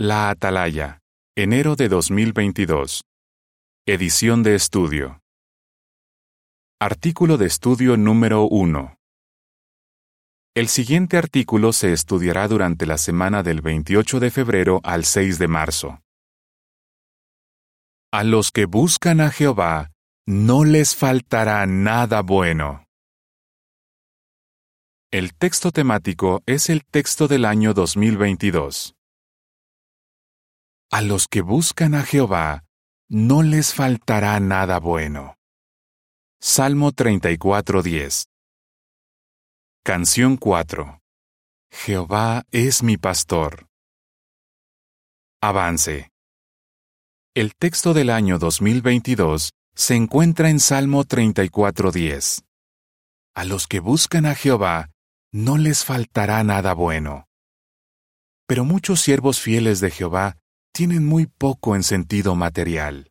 La Atalaya, enero de 2022. Edición de estudio. Artículo de estudio número 1. El siguiente artículo se estudiará durante la semana del 28 de febrero al 6 de marzo. A los que buscan a Jehová, no les faltará nada bueno. El texto temático es el texto del año 2022. A los que buscan a Jehová, no les faltará nada bueno. Salmo 34:10 Canción 4 Jehová es mi pastor. Avance. El texto del año 2022 se encuentra en Salmo 34:10. A los que buscan a Jehová, no les faltará nada bueno. Pero muchos siervos fieles de Jehová tienen muy poco en sentido material.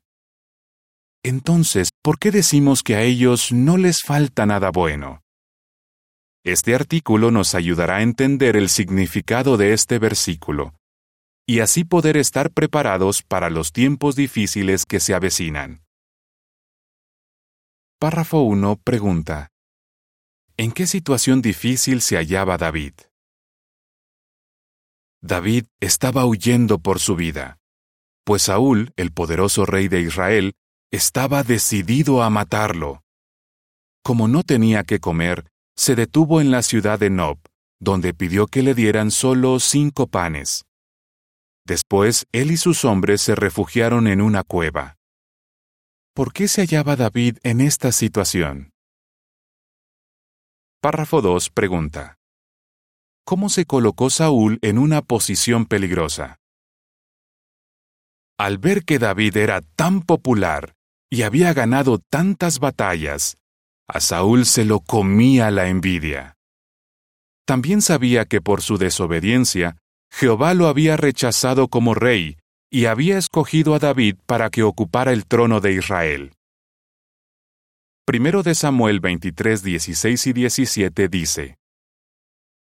Entonces, ¿por qué decimos que a ellos no les falta nada bueno? Este artículo nos ayudará a entender el significado de este versículo y así poder estar preparados para los tiempos difíciles que se avecinan. Párrafo 1 pregunta. ¿En qué situación difícil se hallaba David? David estaba huyendo por su vida, pues Saúl, el poderoso rey de Israel, estaba decidido a matarlo. Como no tenía que comer, se detuvo en la ciudad de Nob, donde pidió que le dieran solo cinco panes. Después, él y sus hombres se refugiaron en una cueva. ¿Por qué se hallaba David en esta situación? Párrafo 2 pregunta cómo se colocó Saúl en una posición peligrosa. Al ver que David era tan popular y había ganado tantas batallas, a Saúl se lo comía la envidia. También sabía que por su desobediencia, Jehová lo había rechazado como rey y había escogido a David para que ocupara el trono de Israel. Primero de Samuel 23, 16 y 17 dice,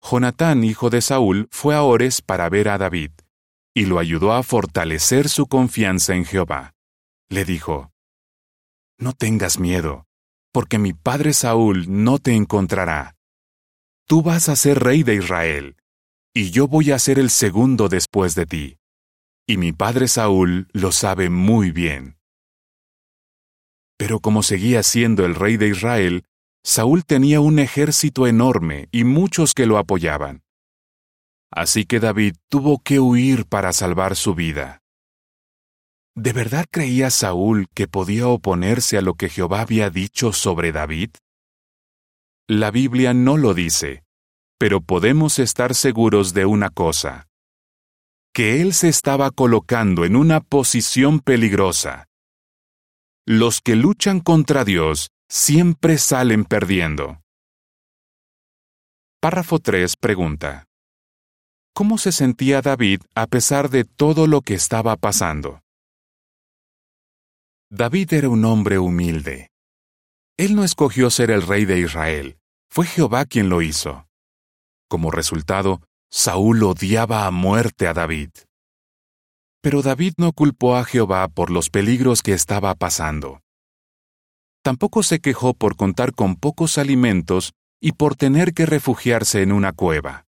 Jonatán, hijo de Saúl, fue a Ores para ver a David, y lo ayudó a fortalecer su confianza en Jehová. Le dijo, No tengas miedo, porque mi padre Saúl no te encontrará. Tú vas a ser rey de Israel, y yo voy a ser el segundo después de ti. Y mi padre Saúl lo sabe muy bien. Pero como seguía siendo el rey de Israel, Saúl tenía un ejército enorme y muchos que lo apoyaban. Así que David tuvo que huir para salvar su vida. ¿De verdad creía Saúl que podía oponerse a lo que Jehová había dicho sobre David? La Biblia no lo dice, pero podemos estar seguros de una cosa, que él se estaba colocando en una posición peligrosa. Los que luchan contra Dios siempre salen perdiendo. Párrafo 3 pregunta. ¿Cómo se sentía David a pesar de todo lo que estaba pasando? David era un hombre humilde. Él no escogió ser el rey de Israel, fue Jehová quien lo hizo. Como resultado, Saúl odiaba a muerte a David. Pero David no culpó a Jehová por los peligros que estaba pasando. Tampoco se quejó por contar con pocos alimentos y por tener que refugiarse en una cueva.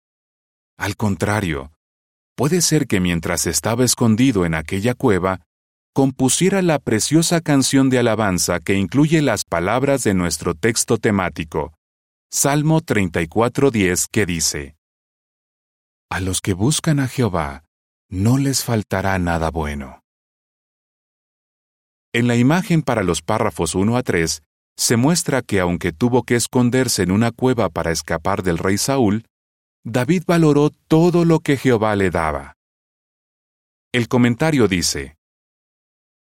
Al contrario, puede ser que mientras estaba escondido en aquella cueva, compusiera la preciosa canción de alabanza que incluye las palabras de nuestro texto temático, Salmo 34.10, que dice, A los que buscan a Jehová, no les faltará nada bueno. En la imagen para los párrafos 1 a 3, se muestra que aunque tuvo que esconderse en una cueva para escapar del rey Saúl, David valoró todo lo que Jehová le daba. El comentario dice,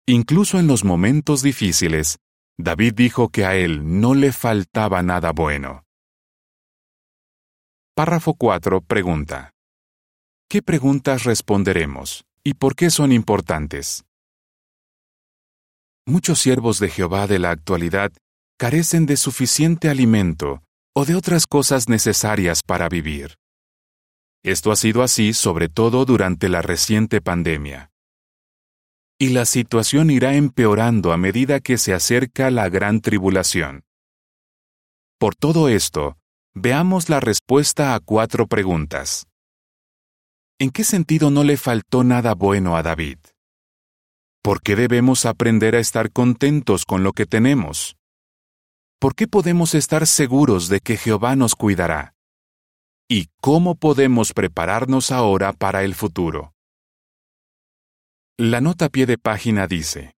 Incluso en los momentos difíciles, David dijo que a él no le faltaba nada bueno. Párrafo 4 pregunta. ¿Qué preguntas responderemos y por qué son importantes? Muchos siervos de Jehová de la actualidad carecen de suficiente alimento o de otras cosas necesarias para vivir. Esto ha sido así sobre todo durante la reciente pandemia. Y la situación irá empeorando a medida que se acerca la gran tribulación. Por todo esto, veamos la respuesta a cuatro preguntas. ¿En qué sentido no le faltó nada bueno a David? ¿Por qué debemos aprender a estar contentos con lo que tenemos? ¿Por qué podemos estar seguros de que Jehová nos cuidará? ¿Y cómo podemos prepararnos ahora para el futuro? La nota pie de página dice,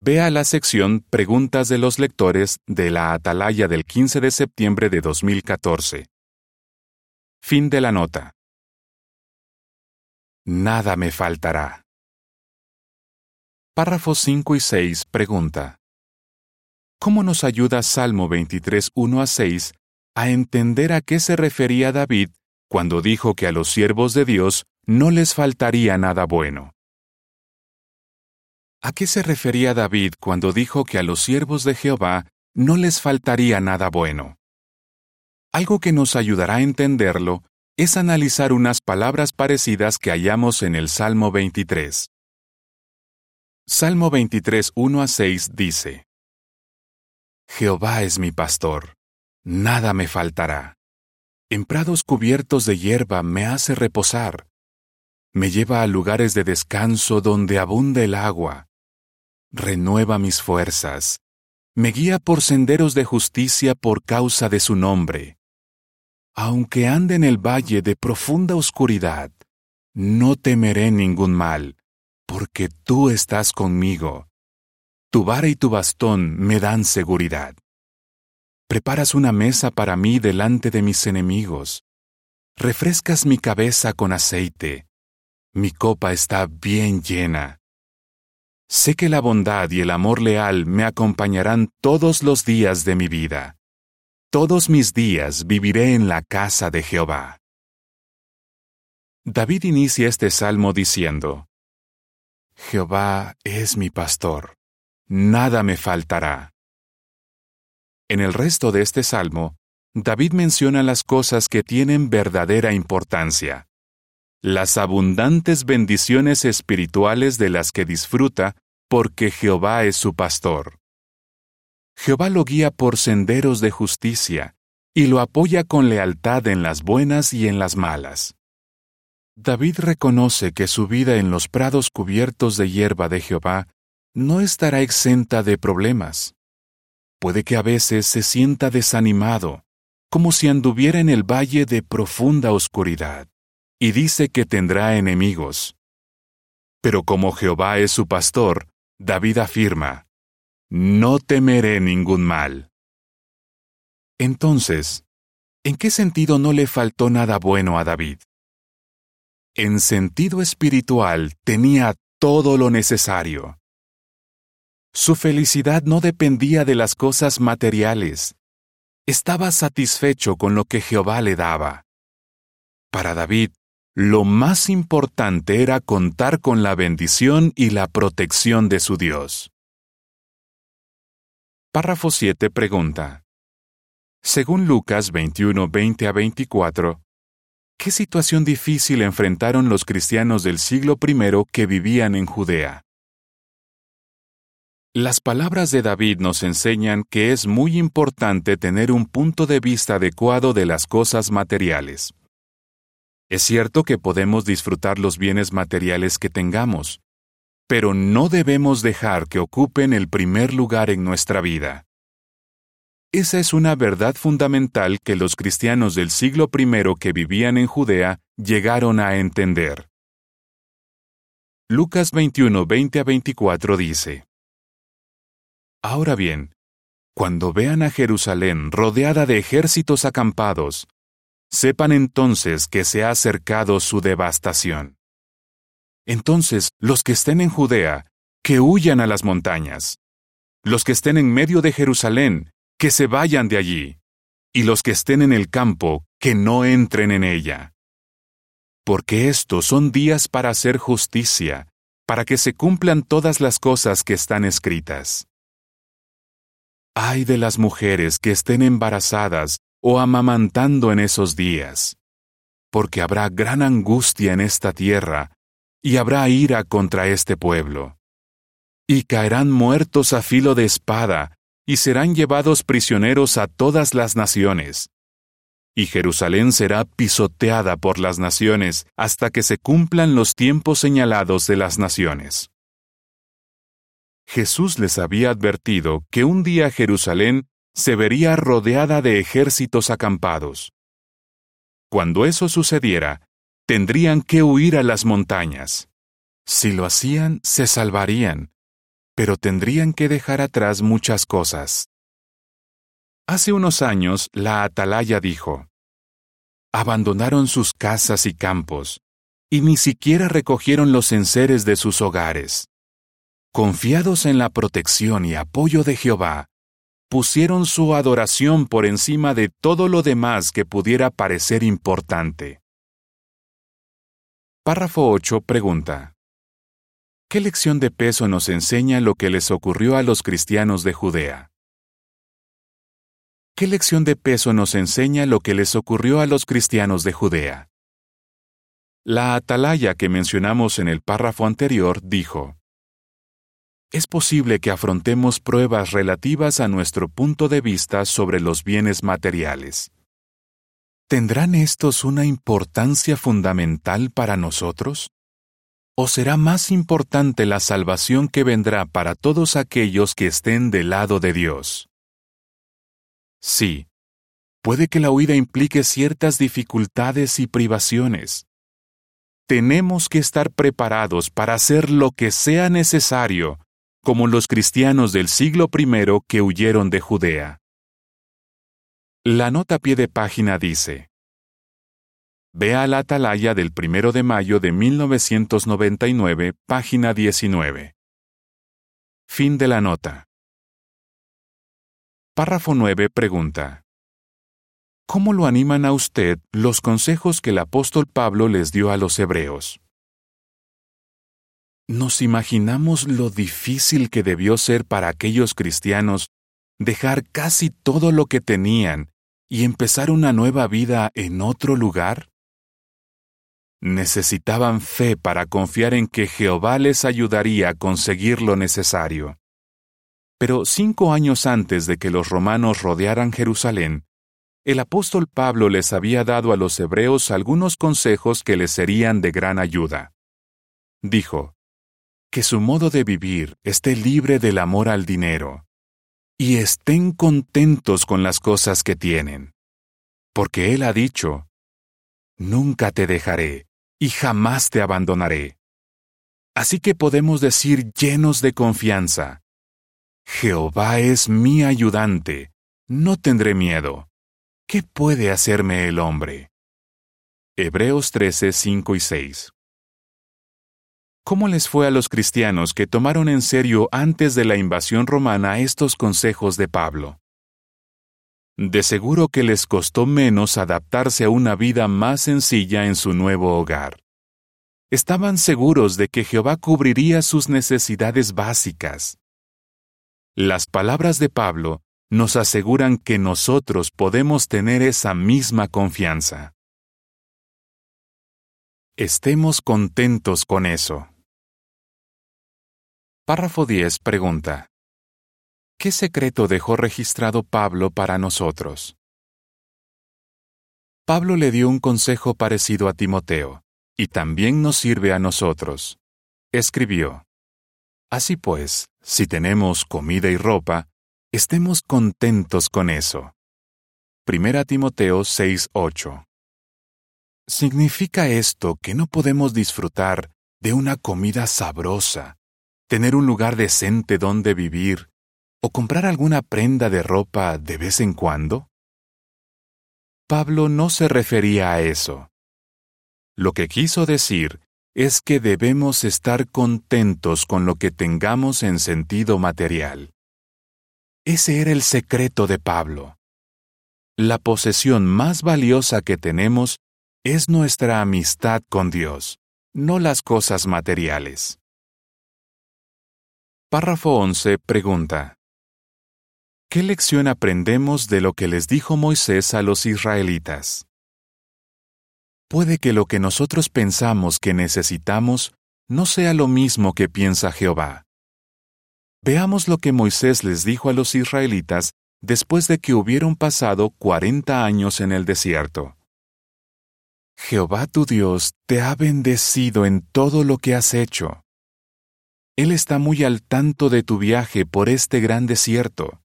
Vea la sección Preguntas de los lectores de la Atalaya del 15 de septiembre de 2014. Fin de la nota. Nada me faltará. Párrafos 5 y 6 pregunta. ¿Cómo nos ayuda Salmo 23, 1 a 6 a entender a qué se refería David cuando dijo que a los siervos de Dios no les faltaría nada bueno? ¿A qué se refería David cuando dijo que a los siervos de Jehová no les faltaría nada bueno? Algo que nos ayudará a entenderlo es analizar unas palabras parecidas que hallamos en el Salmo 23. Salmo 23, 1 a 6 dice, Jehová es mi pastor, nada me faltará. En prados cubiertos de hierba me hace reposar. Me lleva a lugares de descanso donde abunda el agua renueva mis fuerzas, me guía por senderos de justicia por causa de su nombre. Aunque ande en el valle de profunda oscuridad, no temeré ningún mal, porque tú estás conmigo. Tu vara y tu bastón me dan seguridad. Preparas una mesa para mí delante de mis enemigos. Refrescas mi cabeza con aceite. Mi copa está bien llena. Sé que la bondad y el amor leal me acompañarán todos los días de mi vida. Todos mis días viviré en la casa de Jehová. David inicia este salmo diciendo, Jehová es mi pastor, nada me faltará. En el resto de este salmo, David menciona las cosas que tienen verdadera importancia las abundantes bendiciones espirituales de las que disfruta porque Jehová es su pastor. Jehová lo guía por senderos de justicia y lo apoya con lealtad en las buenas y en las malas. David reconoce que su vida en los prados cubiertos de hierba de Jehová no estará exenta de problemas. Puede que a veces se sienta desanimado, como si anduviera en el valle de profunda oscuridad y dice que tendrá enemigos. Pero como Jehová es su pastor, David afirma, No temeré ningún mal. Entonces, ¿en qué sentido no le faltó nada bueno a David? En sentido espiritual tenía todo lo necesario. Su felicidad no dependía de las cosas materiales. Estaba satisfecho con lo que Jehová le daba. Para David, lo más importante era contar con la bendición y la protección de su Dios. Párrafo 7 pregunta. Según Lucas 21, 20 a 24, ¿qué situación difícil enfrentaron los cristianos del siglo I que vivían en Judea? Las palabras de David nos enseñan que es muy importante tener un punto de vista adecuado de las cosas materiales. Es cierto que podemos disfrutar los bienes materiales que tengamos, pero no debemos dejar que ocupen el primer lugar en nuestra vida. Esa es una verdad fundamental que los cristianos del siglo I que vivían en Judea llegaron a entender. Lucas 21, 20 a 24 dice, Ahora bien, cuando vean a Jerusalén rodeada de ejércitos acampados, Sepan entonces que se ha acercado su devastación. Entonces, los que estén en Judea, que huyan a las montañas. Los que estén en medio de Jerusalén, que se vayan de allí. Y los que estén en el campo, que no entren en ella. Porque estos son días para hacer justicia, para que se cumplan todas las cosas que están escritas. Ay de las mujeres que estén embarazadas o amamantando en esos días. porque habrá gran angustia en esta tierra, y habrá ira contra este pueblo. Y caerán muertos a filo de espada, y serán llevados prisioneros a todas las naciones. Y Jerusalén será pisoteada por las naciones hasta que se cumplan los tiempos señalados de las naciones. Jesús les había advertido que un día Jerusalén se vería rodeada de ejércitos acampados. Cuando eso sucediera, tendrían que huir a las montañas. Si lo hacían, se salvarían, pero tendrían que dejar atrás muchas cosas. Hace unos años, la atalaya dijo, Abandonaron sus casas y campos, y ni siquiera recogieron los enseres de sus hogares. Confiados en la protección y apoyo de Jehová, pusieron su adoración por encima de todo lo demás que pudiera parecer importante. Párrafo 8 pregunta. ¿Qué lección de peso nos enseña lo que les ocurrió a los cristianos de Judea? ¿Qué lección de peso nos enseña lo que les ocurrió a los cristianos de Judea? La atalaya que mencionamos en el párrafo anterior dijo, es posible que afrontemos pruebas relativas a nuestro punto de vista sobre los bienes materiales. ¿Tendrán estos una importancia fundamental para nosotros? ¿O será más importante la salvación que vendrá para todos aquellos que estén del lado de Dios? Sí, puede que la huida implique ciertas dificultades y privaciones. Tenemos que estar preparados para hacer lo que sea necesario como los cristianos del siglo I que huyeron de Judea. La nota pie de página dice, Vea la atalaya del 1 de mayo de 1999, página 19. Fin de la nota. Párrafo 9 pregunta. ¿Cómo lo animan a usted los consejos que el apóstol Pablo les dio a los hebreos? ¿Nos imaginamos lo difícil que debió ser para aquellos cristianos dejar casi todo lo que tenían y empezar una nueva vida en otro lugar? Necesitaban fe para confiar en que Jehová les ayudaría a conseguir lo necesario. Pero cinco años antes de que los romanos rodearan Jerusalén, el apóstol Pablo les había dado a los hebreos algunos consejos que les serían de gran ayuda. Dijo, que su modo de vivir esté libre del amor al dinero, y estén contentos con las cosas que tienen. Porque Él ha dicho, Nunca te dejaré, y jamás te abandonaré. Así que podemos decir llenos de confianza, Jehová es mi ayudante, no tendré miedo. ¿Qué puede hacerme el hombre? Hebreos 13, 5 y 6 ¿Cómo les fue a los cristianos que tomaron en serio antes de la invasión romana estos consejos de Pablo? De seguro que les costó menos adaptarse a una vida más sencilla en su nuevo hogar. Estaban seguros de que Jehová cubriría sus necesidades básicas. Las palabras de Pablo nos aseguran que nosotros podemos tener esa misma confianza. Estemos contentos con eso. Párrafo 10 pregunta. ¿Qué secreto dejó registrado Pablo para nosotros? Pablo le dio un consejo parecido a Timoteo, y también nos sirve a nosotros. Escribió, Así pues, si tenemos comida y ropa, estemos contentos con eso. 1 Timoteo 6:8 ¿Significa esto que no podemos disfrutar de una comida sabrosa, tener un lugar decente donde vivir o comprar alguna prenda de ropa de vez en cuando? Pablo no se refería a eso. Lo que quiso decir es que debemos estar contentos con lo que tengamos en sentido material. Ese era el secreto de Pablo. La posesión más valiosa que tenemos es nuestra amistad con Dios, no las cosas materiales. Párrafo 11 pregunta. ¿Qué lección aprendemos de lo que les dijo Moisés a los israelitas? puede que lo que nosotros pensamos que necesitamos no sea lo mismo que piensa Jehová. Veamos lo que Moisés les dijo a los israelitas después de que hubieron pasado cuarenta años en el desierto. Jehová tu Dios te ha bendecido en todo lo que has hecho. Él está muy al tanto de tu viaje por este gran desierto.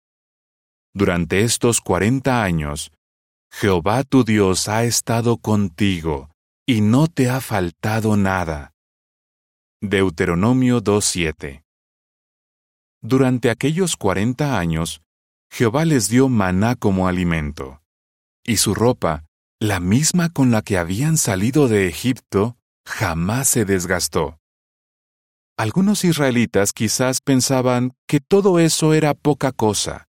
Durante estos cuarenta años, Jehová tu Dios ha estado contigo y no te ha faltado nada. Deuteronomio 2.7 Durante aquellos cuarenta años, Jehová les dio maná como alimento, y su ropa, la misma con la que habían salido de Egipto, jamás se desgastó. Algunos israelitas quizás pensaban que todo eso era poca cosa,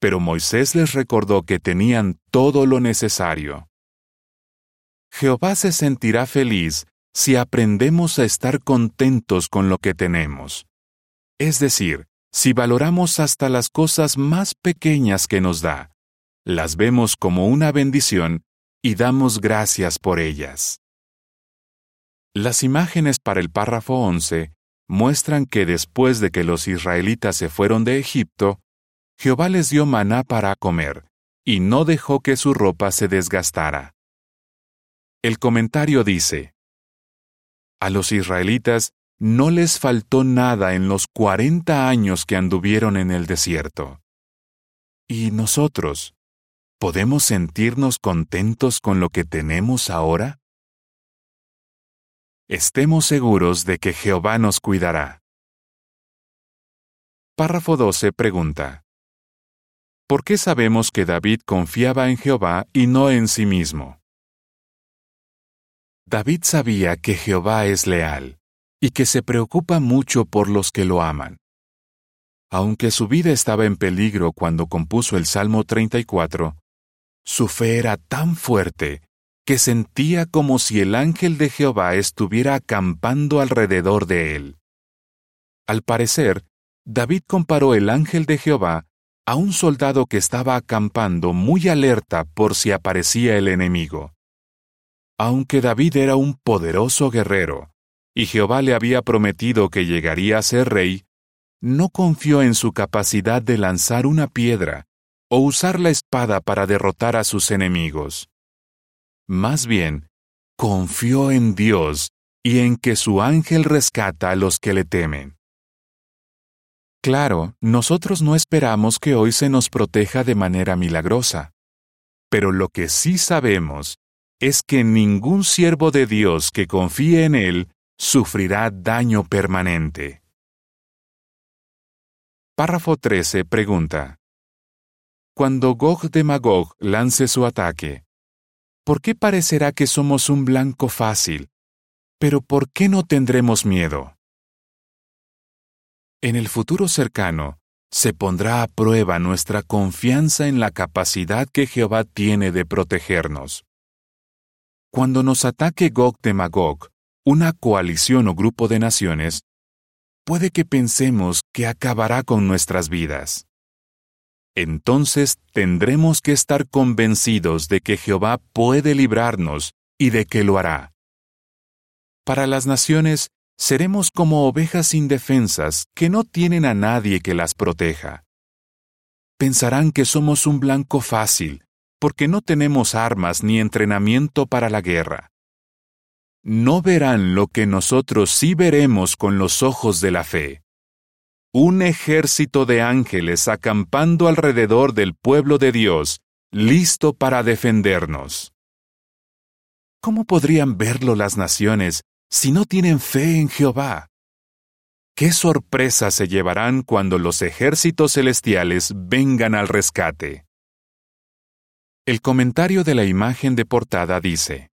pero Moisés les recordó que tenían todo lo necesario. Jehová se sentirá feliz si aprendemos a estar contentos con lo que tenemos. Es decir, si valoramos hasta las cosas más pequeñas que nos da, las vemos como una bendición y damos gracias por ellas. Las imágenes para el párrafo 11 muestran que después de que los israelitas se fueron de Egipto, Jehová les dio maná para comer, y no dejó que su ropa se desgastara. El comentario dice, A los israelitas no les faltó nada en los cuarenta años que anduvieron en el desierto. ¿Y nosotros? ¿Podemos sentirnos contentos con lo que tenemos ahora? Estemos seguros de que Jehová nos cuidará. Párrafo 12 pregunta. ¿Por qué sabemos que David confiaba en Jehová y no en sí mismo? David sabía que Jehová es leal y que se preocupa mucho por los que lo aman. Aunque su vida estaba en peligro cuando compuso el Salmo 34, su fe era tan fuerte que sentía como si el ángel de Jehová estuviera acampando alrededor de él. Al parecer, David comparó el ángel de Jehová a un soldado que estaba acampando muy alerta por si aparecía el enemigo. Aunque David era un poderoso guerrero, y Jehová le había prometido que llegaría a ser rey, no confió en su capacidad de lanzar una piedra o usar la espada para derrotar a sus enemigos. Más bien, confió en Dios y en que su ángel rescata a los que le temen. Claro, nosotros no esperamos que hoy se nos proteja de manera milagrosa, pero lo que sí sabemos es que ningún siervo de Dios que confíe en Él sufrirá daño permanente. Párrafo 13 pregunta. Cuando Gog de Magog lance su ataque, ¿por qué parecerá que somos un blanco fácil? Pero ¿por qué no tendremos miedo? En el futuro cercano, se pondrá a prueba nuestra confianza en la capacidad que Jehová tiene de protegernos. Cuando nos ataque Gog de Magog, una coalición o grupo de naciones, puede que pensemos que acabará con nuestras vidas. Entonces tendremos que estar convencidos de que Jehová puede librarnos y de que lo hará. Para las naciones, seremos como ovejas indefensas que no tienen a nadie que las proteja. Pensarán que somos un blanco fácil, porque no tenemos armas ni entrenamiento para la guerra no verán lo que nosotros sí veremos con los ojos de la fe. Un ejército de ángeles acampando alrededor del pueblo de Dios, listo para defendernos. ¿Cómo podrían verlo las naciones si no tienen fe en Jehová? ¿Qué sorpresa se llevarán cuando los ejércitos celestiales vengan al rescate? El comentario de la imagen de portada dice,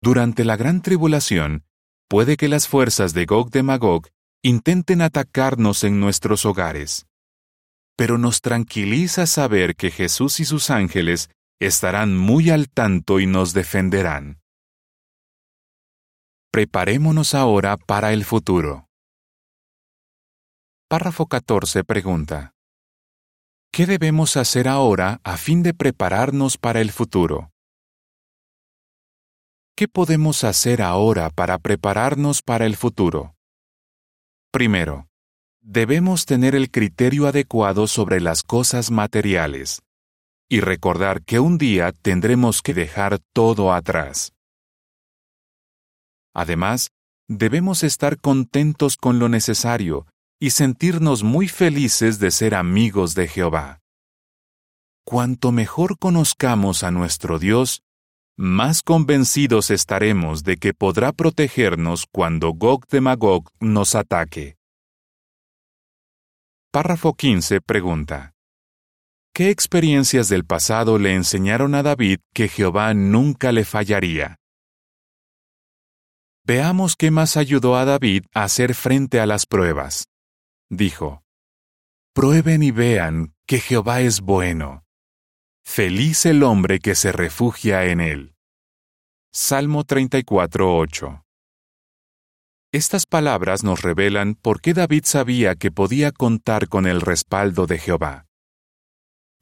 durante la gran tribulación, puede que las fuerzas de Gog de Magog intenten atacarnos en nuestros hogares. Pero nos tranquiliza saber que Jesús y sus ángeles estarán muy al tanto y nos defenderán. Preparémonos ahora para el futuro. Párrafo 14 pregunta. ¿Qué debemos hacer ahora a fin de prepararnos para el futuro? ¿Qué podemos hacer ahora para prepararnos para el futuro? Primero, debemos tener el criterio adecuado sobre las cosas materiales y recordar que un día tendremos que dejar todo atrás. Además, debemos estar contentos con lo necesario y sentirnos muy felices de ser amigos de Jehová. Cuanto mejor conozcamos a nuestro Dios, más convencidos estaremos de que podrá protegernos cuando Gog de Magog nos ataque. Párrafo 15 pregunta. ¿Qué experiencias del pasado le enseñaron a David que Jehová nunca le fallaría? Veamos qué más ayudó a David a hacer frente a las pruebas. Dijo, Prueben y vean que Jehová es bueno. Feliz el hombre que se refugia en él. Salmo 34.8 Estas palabras nos revelan por qué David sabía que podía contar con el respaldo de Jehová.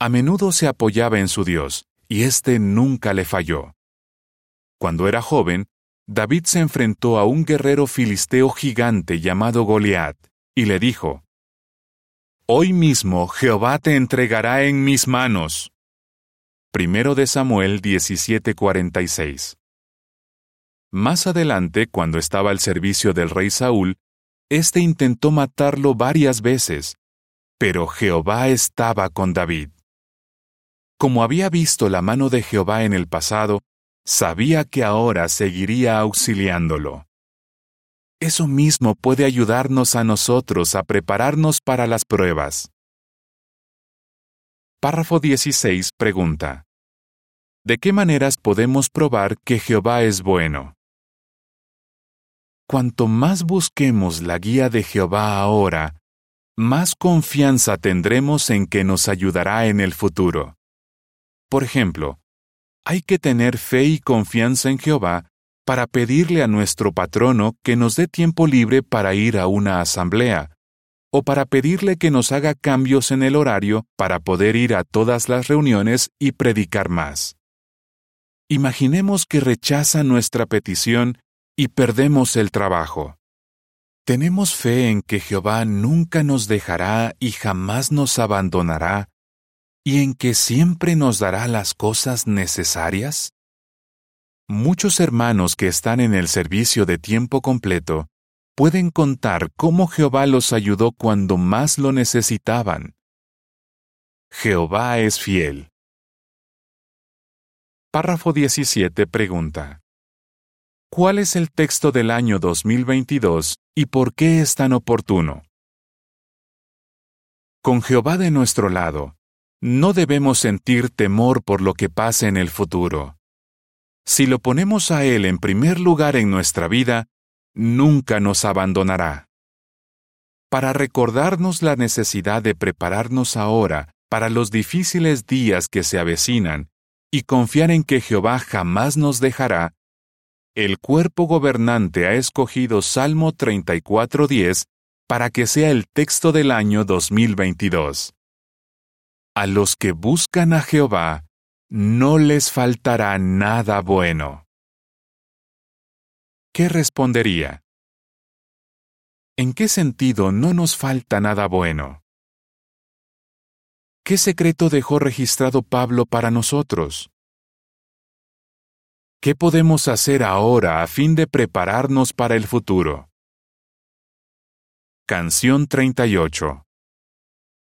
A menudo se apoyaba en su Dios, y éste nunca le falló. Cuando era joven, David se enfrentó a un guerrero filisteo gigante llamado Goliat, y le dijo, Hoy mismo Jehová te entregará en mis manos. Primero de Samuel 17:46. Más adelante, cuando estaba al servicio del rey Saúl, éste intentó matarlo varias veces, pero Jehová estaba con David. Como había visto la mano de Jehová en el pasado, sabía que ahora seguiría auxiliándolo. Eso mismo puede ayudarnos a nosotros a prepararnos para las pruebas. Párrafo 16 pregunta. ¿De qué maneras podemos probar que Jehová es bueno? Cuanto más busquemos la guía de Jehová ahora, más confianza tendremos en que nos ayudará en el futuro. Por ejemplo, hay que tener fe y confianza en Jehová para pedirle a nuestro patrono que nos dé tiempo libre para ir a una asamblea, o para pedirle que nos haga cambios en el horario para poder ir a todas las reuniones y predicar más. Imaginemos que rechaza nuestra petición y perdemos el trabajo. ¿Tenemos fe en que Jehová nunca nos dejará y jamás nos abandonará y en que siempre nos dará las cosas necesarias? Muchos hermanos que están en el servicio de tiempo completo pueden contar cómo Jehová los ayudó cuando más lo necesitaban. Jehová es fiel. Párrafo 17 pregunta. ¿Cuál es el texto del año 2022 y por qué es tan oportuno? Con Jehová de nuestro lado, no debemos sentir temor por lo que pase en el futuro. Si lo ponemos a Él en primer lugar en nuestra vida, nunca nos abandonará. Para recordarnos la necesidad de prepararnos ahora para los difíciles días que se avecinan y confiar en que Jehová jamás nos dejará, el cuerpo gobernante ha escogido Salmo 34.10 para que sea el texto del año 2022. A los que buscan a Jehová, no les faltará nada bueno. ¿Qué respondería? ¿En qué sentido no nos falta nada bueno? ¿Qué secreto dejó registrado Pablo para nosotros? ¿Qué podemos hacer ahora a fin de prepararnos para el futuro? Canción 38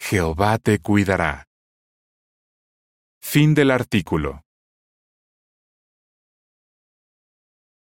Jehová te cuidará. Fin del artículo.